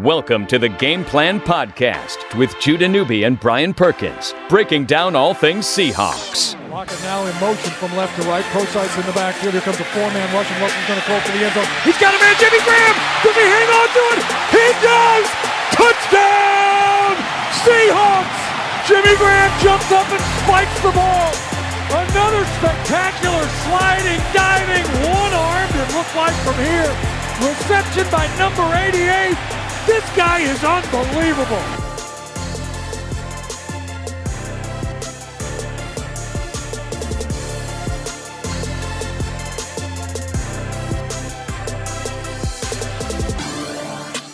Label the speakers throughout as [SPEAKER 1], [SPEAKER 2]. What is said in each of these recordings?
[SPEAKER 1] Welcome to the Game Plan Podcast with Judah Newby and Brian Perkins, breaking down all things Seahawks.
[SPEAKER 2] Lockett now in motion from left to right. Prosise's in the backfield. Here comes a four-man rush, and Wilson's going to throw for the end zone. He's got a man, Jimmy Graham! Does he hang on to it? He does! Touchdown! Seahawks! Jimmy Graham jumps up and spikes the ball. Another spectacular sliding, diving, one-armed, it looked like from here. Reception by number 88. This guy is unbelievable.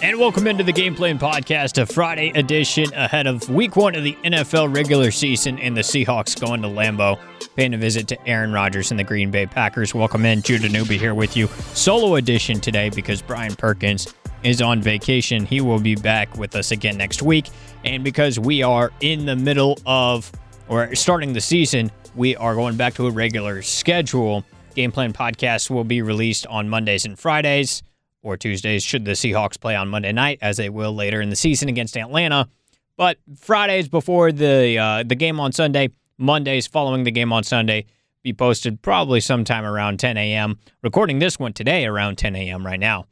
[SPEAKER 3] And welcome into the Game Plan Podcast, a Friday edition ahead of week one of the NFL regular season and the Seahawks going to Lambeau, paying a visit to Aaron Rodgers and the Green Bay Packers. Welcome in, Judah Newby here with you. Solo edition today because Brian Perkins is on vacation. He will be back with us again next week. And because we are in the middle of or starting the season, we are going back to a regular schedule. Game Plan Podcast will be released on Mondays and Fridays or Tuesdays should the Seahawks play on Monday night, as they will later in the season against Atlanta. But Fridays before the uh, the game on Sunday, Mondays following the game on Sunday, be posted probably sometime around 10 a.m. Recording this one today around 10 a.m. right now,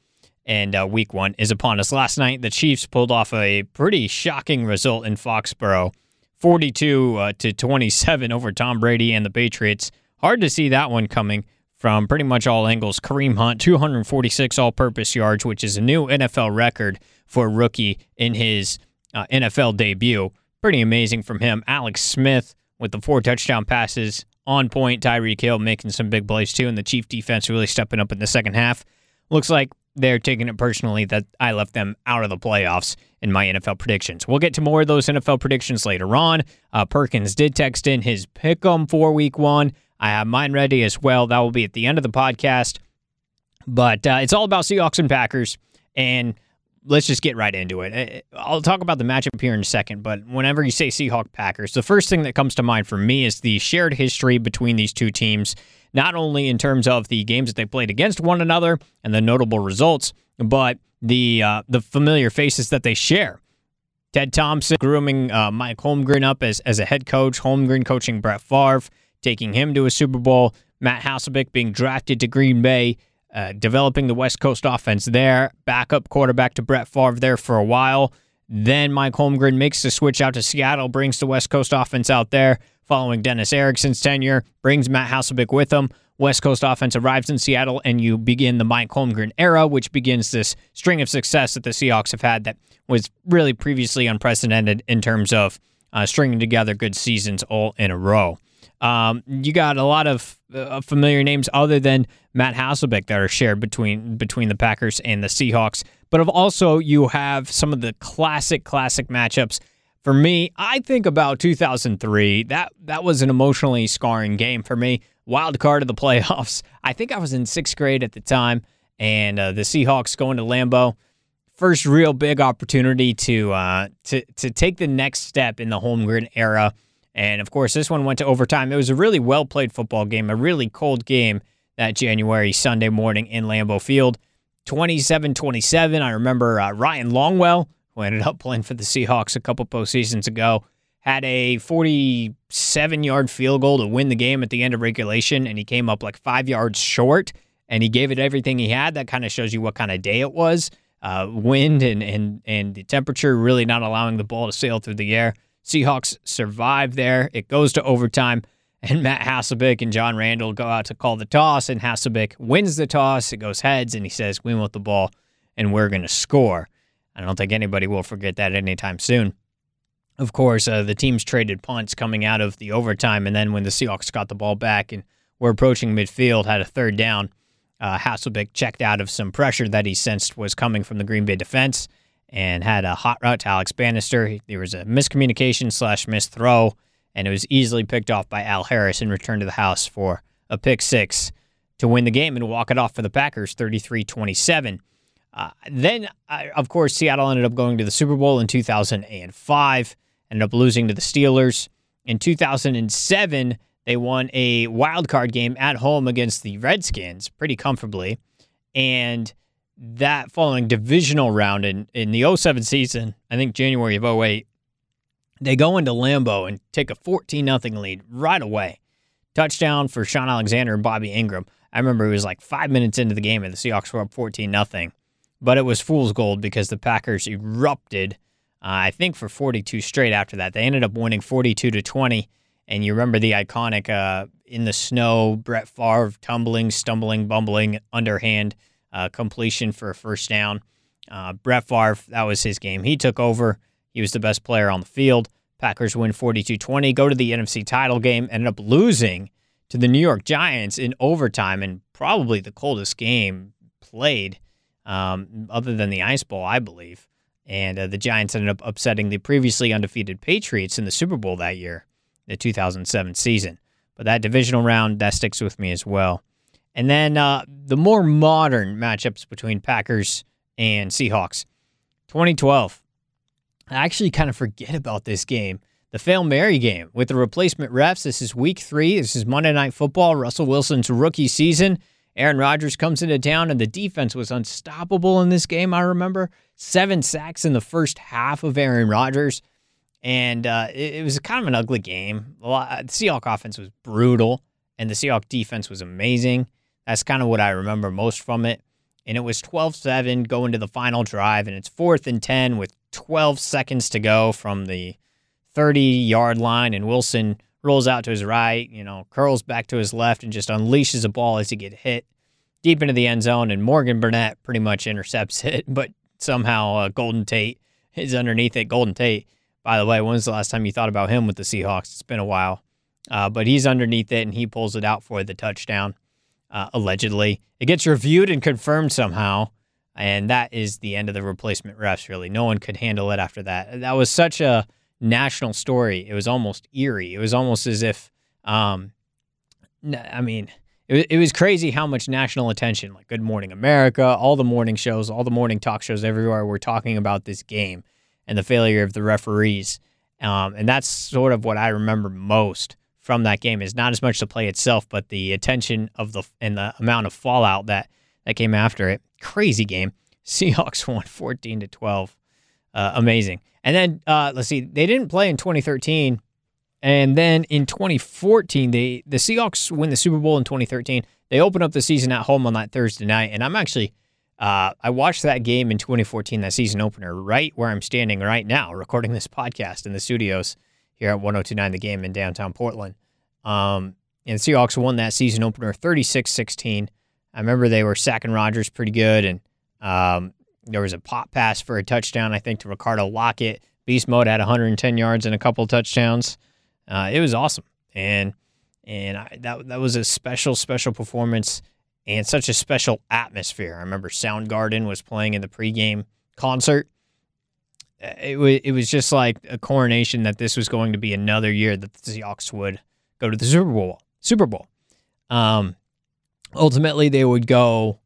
[SPEAKER 3] and uh, Week One is upon us. Last night, the Chiefs pulled off a pretty shocking result in Foxborough, 42 uh, to 27 over Tom Brady and the Patriots. Hard to see that one coming from pretty much all angles. Kareem Hunt, 246 all purpose yards, which is a new NFL record for a rookie in his uh, NFL debut. Pretty amazing from him. Alex Smith with the four touchdown passes on point. Tyreek Hill making some big plays too, and the Chief defense really stepping up in the second half. Looks like they're taking it personally that I left them out of the playoffs in my NFL predictions. We'll get to more of those NFL predictions later on. Uh, Perkins did text in his pick 'em for week one. I have mine ready as well. That will be at the end of the podcast. But uh, it's all about Seahawks and Packers. And let's just get right into it. Uh, I'll talk about the matchup here in a second, but whenever you say Seahawk Packers, the first thing that comes to mind for me is the shared history between these two teams, not only in terms of the games that they played against one another and the notable results, but the uh, the familiar faces that they share. Ted Thompson grooming uh, Mike Holmgren up as, as a head coach, Holmgren coaching Brett Favre taking him to a Super Bowl. Matt Hasselbeck being drafted to Green Bay, uh, developing the West Coast offense there. Backup quarterback to Brett Favre there for a while. Then Mike Holmgren makes the switch out to Seattle, brings the West Coast offense out there. Following Dennis Erickson's tenure, brings Matt Hasselbeck with him. West Coast offense arrives in Seattle, and you begin the Mike Holmgren era, which begins this string of success that the Seahawks have had that was really previously unprecedented in terms of uh, stringing together good seasons all in a row. Um, you got a lot of uh, familiar names other than Matt Hasselbeck that are shared between between the Packers and the Seahawks. But of also you have some of the classic classic matchups. For me, I think about 2003. That that was an emotionally scarring game for me. Wild card of the playoffs. I think I was in sixth grade at the time, and uh, the Seahawks going to Lambeau. First real big opportunity to uh, to to take the next step in the Holmgren era and of course, this one went to overtime. It was a really well played football game, a really cold game that January Sunday morning in Lambeau Field. 27 27. I remember uh, Ryan Longwell, who ended up playing for the Seahawks a couple postseasons ago, had a 47 yard field goal to win the game at the end of regulation, and he came up like five yards short, and he gave it everything he had. That kind of shows you what kind of day it was. Uh, wind and, and, and the temperature really not allowing the ball to sail through the air. Seahawks survive there. It goes to overtime, and Matt Hasselbeck and John Randall go out to call the toss, and Hasselbeck wins the toss. It goes heads, and he says, We want the ball, and we're going to score. I don't think anybody will forget that anytime soon. Of course, uh, the teams traded punts coming out of the overtime, and then when the Seahawks got the ball back and were approaching midfield, had a third down, uh, Hasselbeck checked out of some pressure that he sensed was coming from the Green Bay defense and had a hot route to Alex Bannister. There was a miscommunication slash missed throw, and it was easily picked off by Al Harris and returned to the house for a pick six to win the game and walk it off for the Packers 33 27. Uh, then, uh, of course, Seattle ended up going to the Super Bowl in 2005, ended up losing to the Steelers. In 2007, they won a wild card game at home against the Redskins pretty comfortably. And that following divisional round in, in the 07 season, I think January of 08, they go into Lambeau and take a 14 nothing lead right away. Touchdown for Shaun Alexander and Bobby Engram. I remember it was like five minutes into the game and the Seahawks were up 14 nothing. But it was fool's gold because the Packers erupted, uh, I think, for 42 straight after that. They ended up winning 42 to 20. And you remember the iconic uh, in the snow, Brett Favre tumbling, stumbling, bumbling, underhand uh, completion for a first down. Uh, Brett Favre, that was his game. He took over. He was the best player on the field. Packers win 42 20, go to the NFC title game, ended up losing to the New York Giants in overtime and probably the coldest game played, um, other than the Ice Bowl, I believe. And uh, the Giants ended up upsetting the previously undefeated Patriots in the Super Bowl that year, the 2007 season. But that divisional round, that sticks with me as well. And then uh, the more modern matchups between Packers and Seahawks. 2012. I actually kind of forget about this game. The Fail Mary game with the replacement refs. This is week three. This is Monday Night Football, Russell Wilson's rookie season. Aaron Rodgers comes into town, and the defense was unstoppable in this game. I remember seven sacks in the first half of Aaron Rodgers, and uh, it, it, was kind of an ugly game. the Seahawks offense was brutal, and the Seahawks defense was amazing. That's kind of what I remember most from it. And it was 12 7 going to the final drive, and it's fourth and 10 with 12 seconds to go from the 30 yard line. And Wilson rolls out to his right, you know, curls back to his left, and just unleashes a ball as he get hit deep into the end zone. And Morgan Burnett pretty much intercepts it, but somehow uh, Golden Tate is underneath it. Golden Tate, by the way, when was the last time you thought about him with the Seahawks? It's been a while. Uh, but he's underneath it and he pulls it out for the touchdown uh, allegedly. It gets reviewed and confirmed somehow, and that is the end of the replacement refs. Really, no one could handle it after that. That was such a national story. It was almost eerie. It was almost as if, um, I mean, it, it was crazy how much national attention, like Good Morning America, all the morning shows, all the morning talk shows everywhere, were talking about this game and the failure of the referees. Um, and that's sort of what I remember most from that game is not as much the play itself, but the attention of the and the amount of fallout that that came after it. Crazy game. Seahawks won 14 to 12. Uh, amazing. And then uh, let's see, they didn't play in 2013, and then in 2014, they the Seahawks win the Super Bowl in 2013. They open up the season at home on that Thursday night, and I'm actually uh, I watched that game in 2014, that season opener, right where I'm standing right now, recording this podcast in the studios here at 1029 The Game in downtown Portland. Um, and Seahawks won that season opener 36 16. I remember they were sacking Rodgers pretty good, and um, there was a pop pass for a touchdown, I think, to Ricardo Lockette. Beast Mode had 110 yards and a couple touchdowns. Uh, it was awesome, and and I, that that was a special, special performance and such a special atmosphere. I remember Soundgarden was playing in the pregame concert, it was it was just like a coronation that this was going to be another year that the Seahawks would go to the Super Bowl. Super Bowl. Um, ultimately, they would go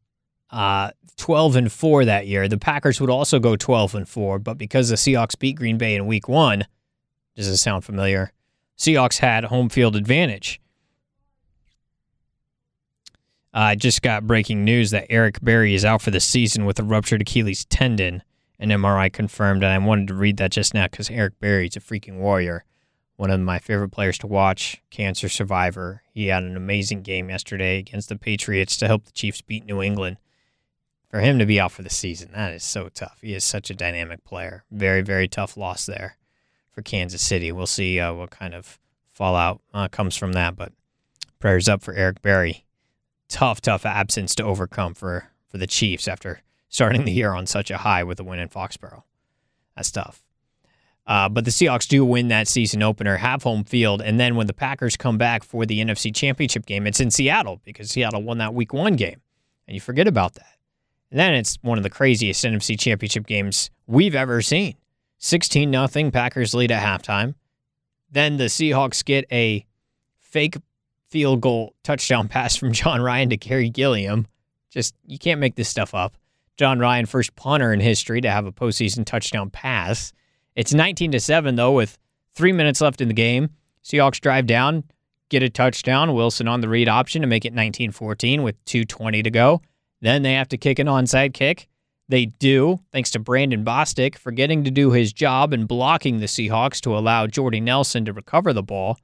[SPEAKER 3] uh, 12 and four that year. The Packers would also go 12 and four, but because the Seahawks beat Green Bay in Week One, does this sound familiar? Seahawks had home field advantage. I uh, just got breaking news that Eric Berry is out for the season with a ruptured Achilles tendon an MRI confirmed, and I wanted to read that just now because Eric Berry's a freaking warrior. One of my favorite players to watch, cancer survivor. He had an amazing game yesterday against the Patriots to help the Chiefs beat New England. For him to be out for the season, that is so tough. He is such a dynamic player. Very, very tough loss there for Kansas City. We'll see uh, what kind of fallout uh, comes from that, but prayers up for Eric Berry. Tough, tough absence to overcome for, for the Chiefs after starting the year on such a high with a win in Foxborough. That's tough. Uh, but the Seahawks do win that season opener, have home field, and then when the Packers come back for the NFC Championship game, it's in Seattle because Seattle won that Week One game, and you forget about that. And then it's one of the craziest NFC Championship games we've ever seen. 16 nothing Packers lead at halftime. Then the Seahawks get a fake field goal touchdown pass from Jon Ryan to Garry Gilliam. Just you can't make this stuff up. Jon Ryan, first punter in history to have a postseason touchdown pass. It's 19 to 7, though, with three minutes left in the game. Seahawks drive down, get a touchdown. Wilson on the read option to make it 19 14 with 2.20 to go. Then they have to kick an onside kick. They do, thanks to Brandon Bostick forgetting to do his job and blocking the Seahawks to allow Jordy Nelson to recover the ball.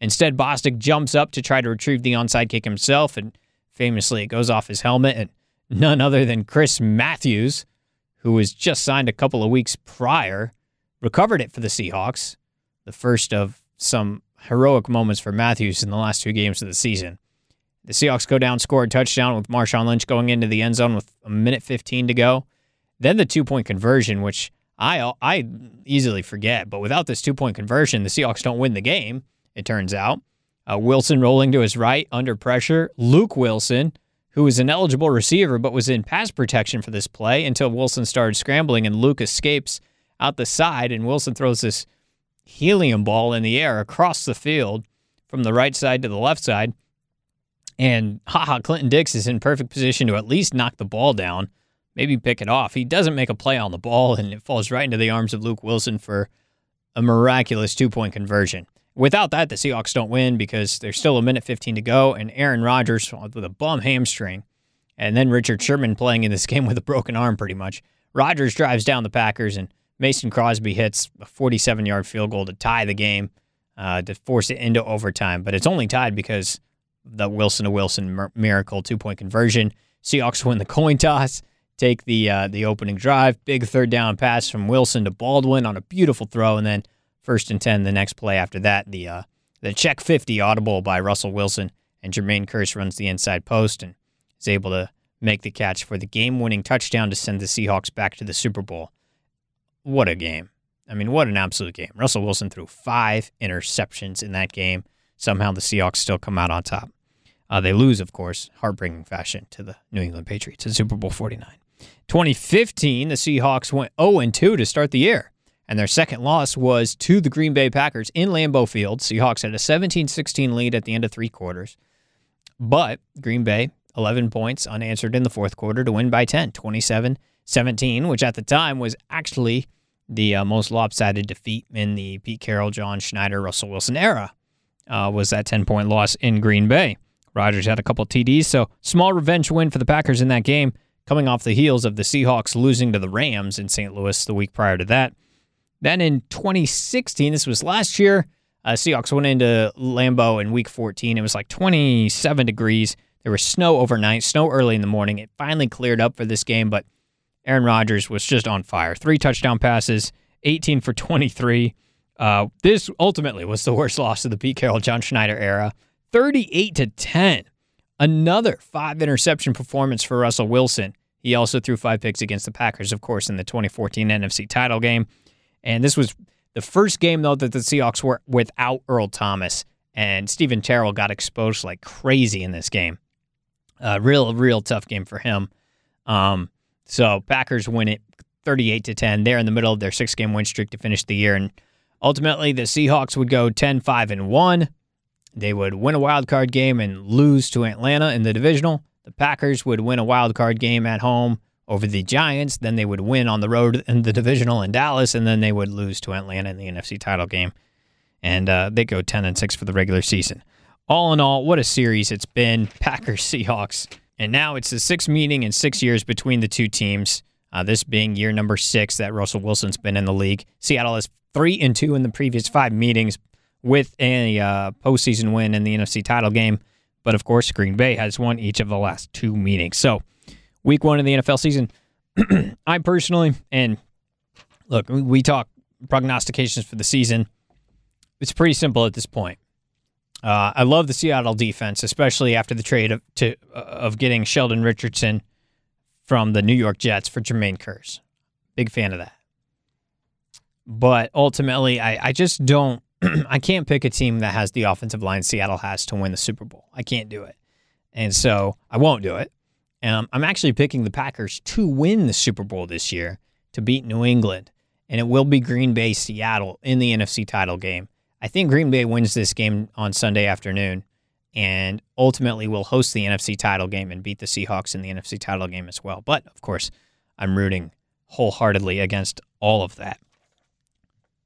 [SPEAKER 3] Instead, Bostick jumps up to try to retrieve the onside kick himself, and famously it goes off his helmet. And none other than Chris Matthews, who was just signed a couple of weeks prior, recovered it for the Seahawks. The first of some heroic moments for Matthews in the last two games of the season. The Seahawks go down, score a touchdown with Marshawn Lynch going into the end zone with a minute 15 to go. Then the two point conversion, which I I easily forget, but without this two point conversion, the Seahawks don't win the game. It turns out. Uh, Wilson rolling to his right under pressure. Luke Wilson, who was an eligible receiver but was in pass protection for this play until Wilson started scrambling and Luke escapes out the side and Wilson throws this helium ball in the air across the field from the right side to the left side. And Ha Ha, Clinton Dix is in perfect position to at least knock the ball down, maybe pick it off. He doesn't make a play on the ball, and it falls right into the arms of Luke Wilson for a miraculous two point conversion. Without that, the Seahawks don't win because there's still a minute 15 to go, and Aaron Rodgers with a bum hamstring, and then Richard Sherman playing in this game with a broken arm pretty much. Rodgers drives down the Packers, and Mason Crosby hits a 47 yard field goal to tie the game, uh, to force it into overtime. But it's only tied because the Wilson to Wilson miracle two point conversion. Seahawks win the coin toss, take the uh, the opening drive, big third down pass from Wilson to Baldwin on a beautiful throw, and then first and ten the next play after that the uh, the check fifty audible by Russell Wilson and Jermaine Kearse runs the inside post and is able to make the catch for the game winning touchdown to send the Seahawks back to the Super Bowl. What a game! I mean, what an absolute game. Russell Wilson threw five interceptions in that game. Somehow the Seahawks still come out on top. Uh, they lose, of course, heartbreaking fashion to the New England Patriots in Super Bowl 49. 2015, the Seahawks went 0 2 to start the year, and their second loss was to the Green Bay Packers in Lambeau Field. Seahawks had a 17 16 lead at the end of three quarters, but Green Bay, 11 points unanswered in the fourth quarter to win by 10, 27 17, which at the time was actually the uh, most lopsided defeat in the Pete Carroll, John Schneider, Russell Wilson era. Uh, was that 10 point loss in Green Bay. Rodgers had a couple TDs, so small revenge win for the Packers in that game, coming off the heels of the Seahawks losing to the Rams in St. Louis the week prior to that. Then in 2016, this was last year, uh, Seahawks went into Lambeau in week 14. It was like 27 degrees. There was snow overnight, snow early in the morning. It finally cleared up for this game, but Aaron Rodgers was just on fire. Three touchdown passes, 18 for 23. Uh, this ultimately was the worst loss of the Pete Carroll, John Schneider era. 38 to 10. Another five interception performance for Russell Wilson. He also threw five picks against the Packers, of course, in the 2014 NFC title game. And this was the first game, though, that the Seahawks were without Earl Thomas. And Steven Terrell got exposed like crazy in this game. A real, real tough game for him. Um, so Packers win it 38 to 10. They're in the middle of their six game win streak to finish the year. And ultimately, the Seahawks would go 10 5 and 1. They would win a wild card game and lose to Atlanta in the divisional. The Packers would win a wild card game at home over the Giants. Then they would win on the road in the divisional in Dallas, and then they would lose to Atlanta in the NFC title game. And uh, they go 10 and 6 for the regular season. All in all, what a series it's been. Packers Seahawks. And now it's the sixth meeting in six years between the two teams. Uh, this being year number six that Russell Wilson's been in the league. Seattle is three and two in the previous five meetings, with a uh, postseason win in the NFC title game. But of course, Green Bay has won each of the last two meetings. So, week one of the NFL season, I personally, and look, we talk prognostications for the season. It's pretty simple at this point. Uh, I love the Seattle defense, especially after the trade of, to, uh, of getting Sheldon Richardson from the New York Jets for Jermaine Kearse. Big fan of that. But ultimately, I, I just don't I can't pick a team that has the offensive line Seattle has to win the Super Bowl. I can't do it. And so I won't do it. Um, I'm actually picking the Packers to win the Super Bowl this year to beat New England. And it will be Green Bay Seattle in the NFC title game. I think Green Bay wins this game on Sunday afternoon and ultimately will host the NFC title game and beat the Seahawks in the NFC title game as well. But of course, I'm rooting wholeheartedly against all of that.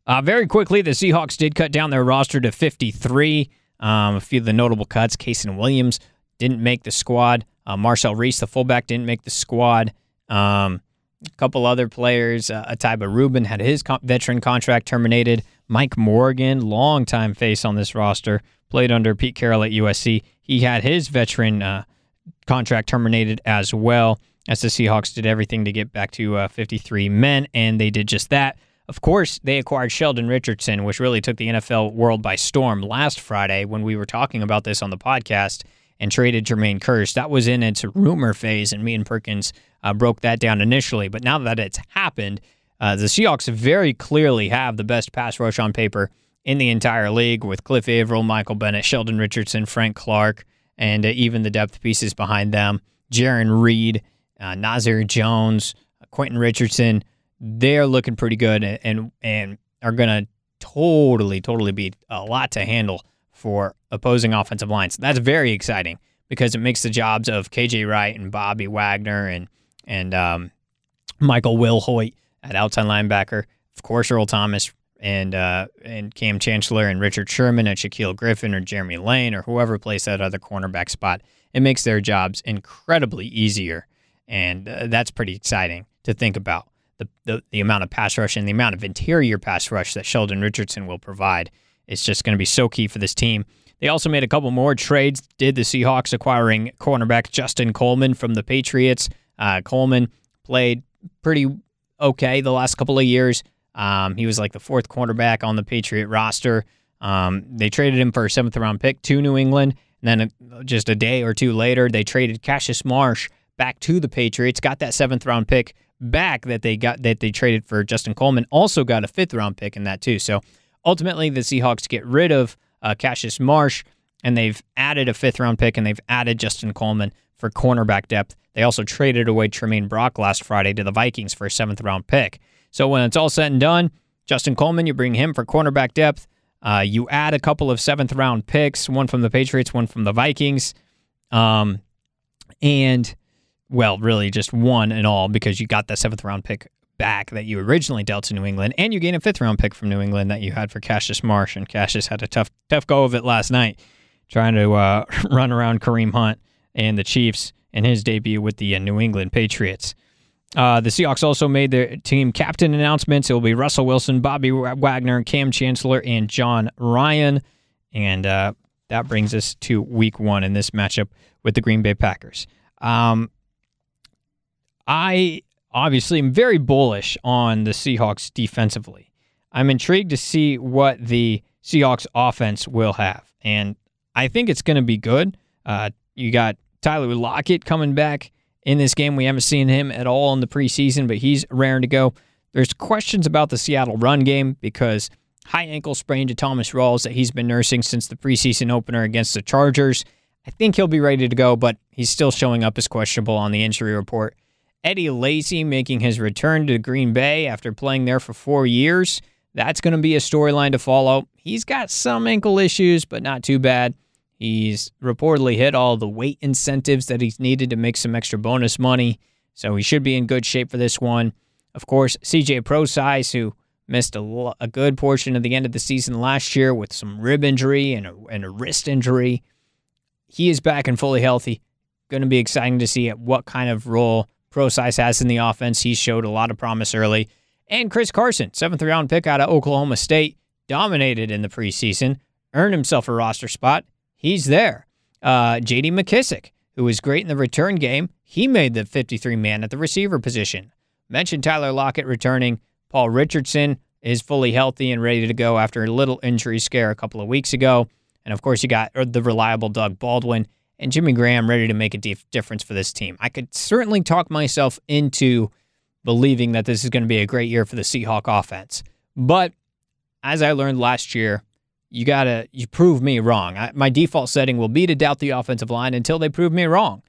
[SPEAKER 3] Uh, very quickly, the Seahawks did cut down their roster to 53. Um, a few of the notable cuts, Kasen Williams didn't make the squad. Uh, Marcel Reece, the fullback, didn't make the squad. Um, a couple other players, uh, Ahtyba Rubin had his co- veteran contract terminated. Mike Morgan, longtime face on this roster, played under Pete Carroll at USC. He had his veteran uh, contract terminated as well, as the Seahawks did everything to get back to uh, 53 men, and they did just that. Of course, they acquired Sheldon Richardson, which really took the NFL world by storm last Friday when we were talking about this on the podcast and traded Jermaine Kearse. That was in its rumor phase, and me and Perkins uh, broke that down initially. But now that it's happened, uh, the Seahawks very clearly have the best pass rush on paper in the entire league with Cliff Avril, Michael Bennett, Sheldon Richardson, Frank Clark, and uh, even the depth pieces behind them. Jarran Reed, uh, Nazair Jones, Quentin Richardson. They're looking pretty good and and, and are going to totally, totally be a lot to handle for opposing offensive lines. That's very exciting because it makes the jobs of KJ Wright and Bobby Wagner and and um, Michael Wilhoite at outside linebacker, of course Earl Thomas and uh, and Kam Chancellor and Richard Sherman and Shaquill Griffin or Jeremy Lane or whoever plays that other cornerback spot. It makes their jobs incredibly easier, and uh, that's pretty exciting to think about. The, the, the amount of pass rush and the amount of interior pass rush that Sheldon Richardson will provide is just going to be so key for this team. They also made a couple more trades. Did the Seahawks acquiring cornerback Justin Coleman from the Patriots? Uh, Coleman played pretty okay the last couple of years. Um, he was like the fourth cornerback on the Patriot roster. Um, they traded him for a seventh round pick to New England. And then just a day or two later, they traded Cassius Marsh back to the Patriots, got that seventh round pick back that they got that they traded for Justin Coleman. Also got a fifth round pick in that too. So ultimately, the Seahawks get rid of uh, Cassius Marsh, and they've added a fifth round pick and they've added Justin Coleman for cornerback depth. They also traded away Tramaine Brock last Friday to the Vikings for a seventh round pick. So when it's all said and done, Justin Coleman, you bring him for cornerback depth. Uh, you add a couple of seventh round picks, one from the Patriots, one from the Vikings. Um, and, well, really just one and all because you got that seventh round pick back that you originally dealt to New England, and you gain a fifth round pick from New England that you had for Cassius Marsh. And Cassius had a tough, tough go of it last night, trying to uh, run around Kareem Hunt and the Chiefs in his debut with the uh, New England Patriots. Uh, the Seahawks also made their team captain announcements. It will be Russell Wilson, Bobby Wagner, Kam Chancellor, and Jon Ryan. And uh, that brings us to week one in this matchup with the Green Bay Packers. Um, I obviously am very bullish on the Seahawks defensively. I'm intrigued to see what the Seahawks offense will have. And I think it's going to be good. Uh, you got Tyler Lockett coming back in this game. We haven't seen him at all in the preseason, but he's raring to go. There's questions about the Seattle run game because high ankle sprain to Thomas Rawls that he's been nursing since the preseason opener against the Chargers. I think he'll be ready to go, but he's still showing up as questionable on the injury report. Eddie Lacy making his return to Green Bay after playing there for four years. That's going to be a storyline to follow. He's got some ankle issues, but not too bad. He's reportedly hit all the weight incentives that he's needed to make some extra bonus money, so he should be in good shape for this one. Of course, CJ Prosise, who missed a, good portion of the end of the season last year with some rib injury and a, and a wrist injury, he is back and fully healthy. Going to be exciting to see what kind of role Prosise has in the offense. He showed a lot of promise early. And Chris Carson, seventh round pick out of Oklahoma State, dominated in the preseason, earned himself a roster spot he's there. Uh, J.D. McKissic, who was great in the return game, he made the 53 man at the receiver position. Mentioned Tyler Lockett returning. Paul Richardson is fully healthy and ready to go after a little injury scare a couple of weeks ago. And of course, you got uh, the reliable Doug Baldwin and Jimmy Graham ready to make a dif- difference for this team. I could certainly talk myself into believing that this is going to be a great year for the Seahawk offense. But as I learned last year, you gotta you prove me wrong. I, my default setting will be to doubt the offensive line until they prove me wrong,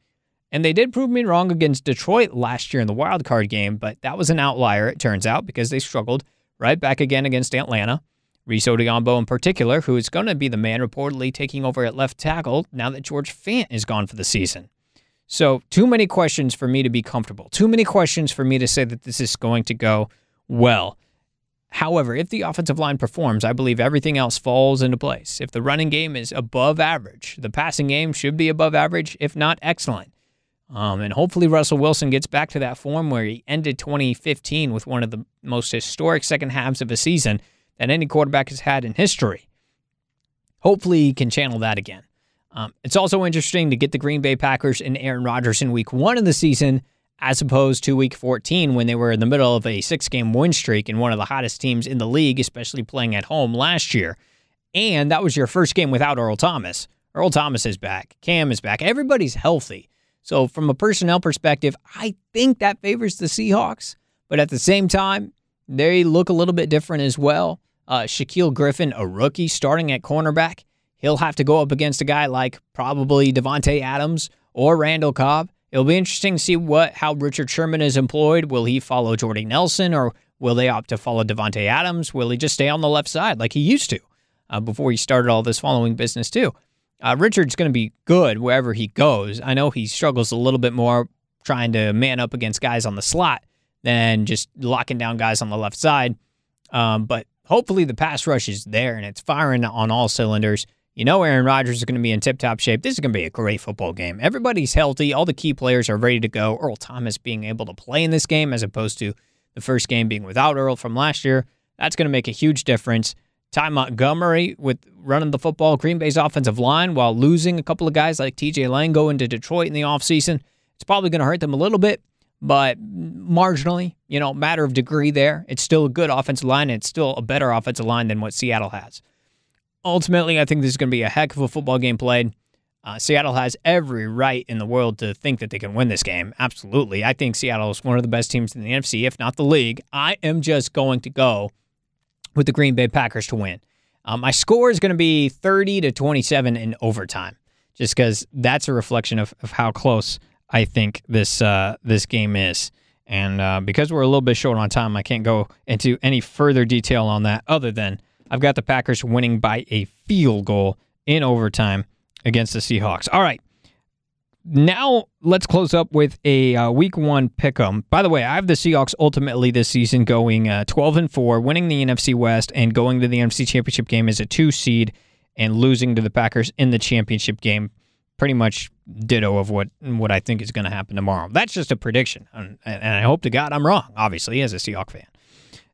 [SPEAKER 3] and they did prove me wrong against Detroit last year in the wild card game. But that was an outlier, it turns out, because they struggled right back again against Atlanta. Rees Odhiambo in particular, who is going to be the man reportedly taking over at left tackle now that George Fant is gone for the season. So, too many questions for me to be comfortable. Too many questions for me to say that this is going to go well. However, if the offensive line performs, I believe everything else falls into place. If the running game is above average, the passing game should be above average, if not excellent. Um, and hopefully Russell Wilson gets back to that form where he ended 2015 with one of the most historic second halves of a season that any quarterback has had in history. Hopefully he can channel that again. Um, it's also interesting to get the Green Bay Packers and Aaron Rodgers in week one of the season as opposed to week 14 when they were in the middle of a six game win streak and one of the hottest teams in the league, especially playing at home last year. And that was your first game without Earl Thomas. Earl Thomas is back. Kam is back. Everybody's healthy. So, from a personnel perspective, I think that favors the Seahawks. But at the same time, they look a little bit different as well. Uh, Shaquill Griffin, a rookie starting at cornerback, he'll have to go up against a guy like probably Davante Adams or Randall Cobb. It'll be interesting to see what how Richard Sherman is employed. Will he follow Jordy Nelson or will they opt to follow Davante Adams? Will he just stay on the left side like he used to uh, before he started all this following business too? Uh, Richard's going to be good wherever he goes. I know he struggles a little bit more trying to man up against guys on the slot than just locking down guys on the left side. Um, but hopefully the pass rush is there and it's firing on all cylinders. You know Aaron Rodgers is going to be in tip-top shape. This is going to be a great football game. Everybody's healthy. All the key players are ready to go. Earl Thomas being able to play in this game as opposed to the first game being without Earl from last year. That's going to make a huge difference. Ty Montgomery with running the football, Green Bay's offensive line, while losing a couple of guys like TJ Lang going to Detroit in the offseason. It's probably going to hurt them a little bit, but marginally, you know, matter of degree there. It's still a good offensive line, and it's still a better offensive line than what Seattle has. Ultimately, I think this is going to be a heck of a football game played. Uh, Seattle has every right in the world to think that they can win this game. Absolutely. I think Seattle is one of the best teams in the NFC, if not the league. I am just going to go with the Green Bay Packers to win. Um, my score is going to be 30 to 27 in overtime, just because that's a reflection of, of how close I think this uh, this game is. And uh, because we're a little bit short on time, I can't go into any further detail on that other than I've got the Packers winning by a field goal in overtime against the Seahawks. All right now let's close up with a uh, week one pick 'em. By the way, I have the Seahawks ultimately this season going uh, 12 and 4, winning the NFC West and going to the NFC Championship game as a two seed and losing to the Packers in the championship game. Pretty much ditto of what what I think is going to happen tomorrow. That's just a prediction, and, and, I hope to God I'm wrong. Obviously, as a Seahawks fan.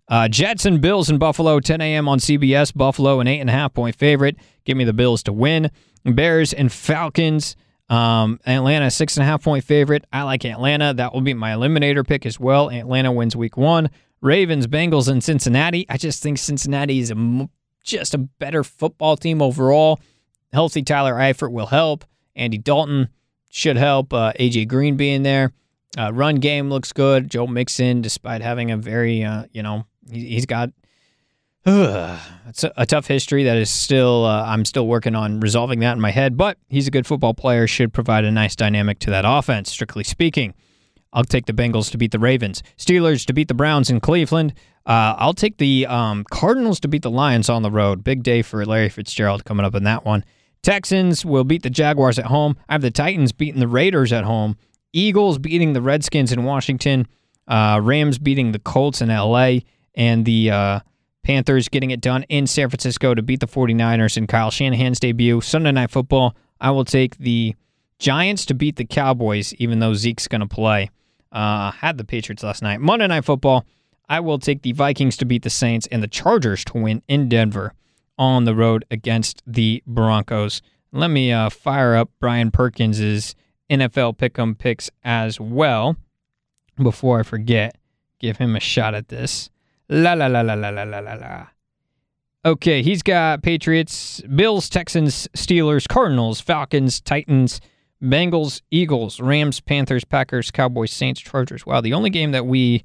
[SPEAKER 3] Uh, Jets and Bills in Buffalo, 10 a.m. on CBS. Buffalo, an eight and a half point favorite. Give me the Bills to win. Bears and Falcons. Um, Atlanta, six and a half point favorite. I like Atlanta. That will be my eliminator pick as well. Atlanta wins week one. Ravens, Bengals, and Cincinnati. I just think Cincinnati is a, just a better football team overall. Healthy Tyler Eifert will help. Andy Dalton should help. Uh, AJ Green being there. Uh, run game looks good. Joe Mixon, despite having a very, uh, you know, he's got it's a, a, tough history that is still uh, I'm still working on resolving that in my head. But he's a good football player, should provide a nice dynamic to that offense. Strictly speaking, I'll take the Bengals to beat the Ravens, Steelers to beat the Browns in Cleveland. Uh, I'll take the um, Cardinals to beat the Lions on the road. Big day for Larry Fitzgerald coming up in that one. Texans will beat the Jaguars at home. I have the Titans beating the Raiders at home. Eagles beating the Redskins in Washington. Uh, Rams beating the Colts in LA. And the uh, Panthers getting it done in San Francisco to beat the 49ers in Kyle Shanahan's debut. Sunday Night Football, I will take the Giants to beat the Cowboys, even though Zeke's going to play. Uh, had the Patriots last night. Monday Night Football, I will take the Vikings to beat the Saints and the Chargers to win in Denver on the road against the Broncos. Let me uh, fire up Brian Perkins's NFL Pick'em picks as well before I forget. Give him a shot at this. La la la la la la la la la. Okay, he's got Patriots, Bills, Texans, Steelers, Cardinals, Falcons, Titans, Bengals, Eagles, Rams, Panthers, Packers, Cowboys, Saints, Chargers. Wow, the only game that we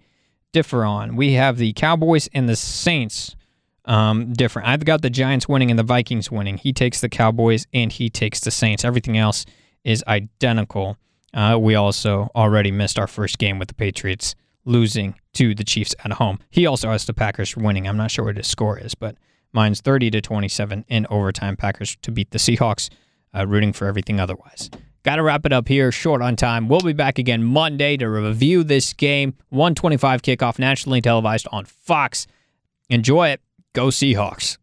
[SPEAKER 3] differ on, we have the Cowboys and the Saints um, different. I've got the Giants winning and the Vikings winning. He takes the Cowboys and he takes the Saints. Everything else is identical. Uh, we also already missed our first game with the Patriots losing to the Chiefs at home. He also has the Packers winning. I'm not sure what his score is, but mine's 30 to 27 in overtime. Packers to beat the Seahawks. Uh, rooting for everything otherwise. Got to wrap it up here, short on time. We'll be back again Monday to review this game. 125 kickoff, nationally televised on Fox. Enjoy it. Go Seahawks.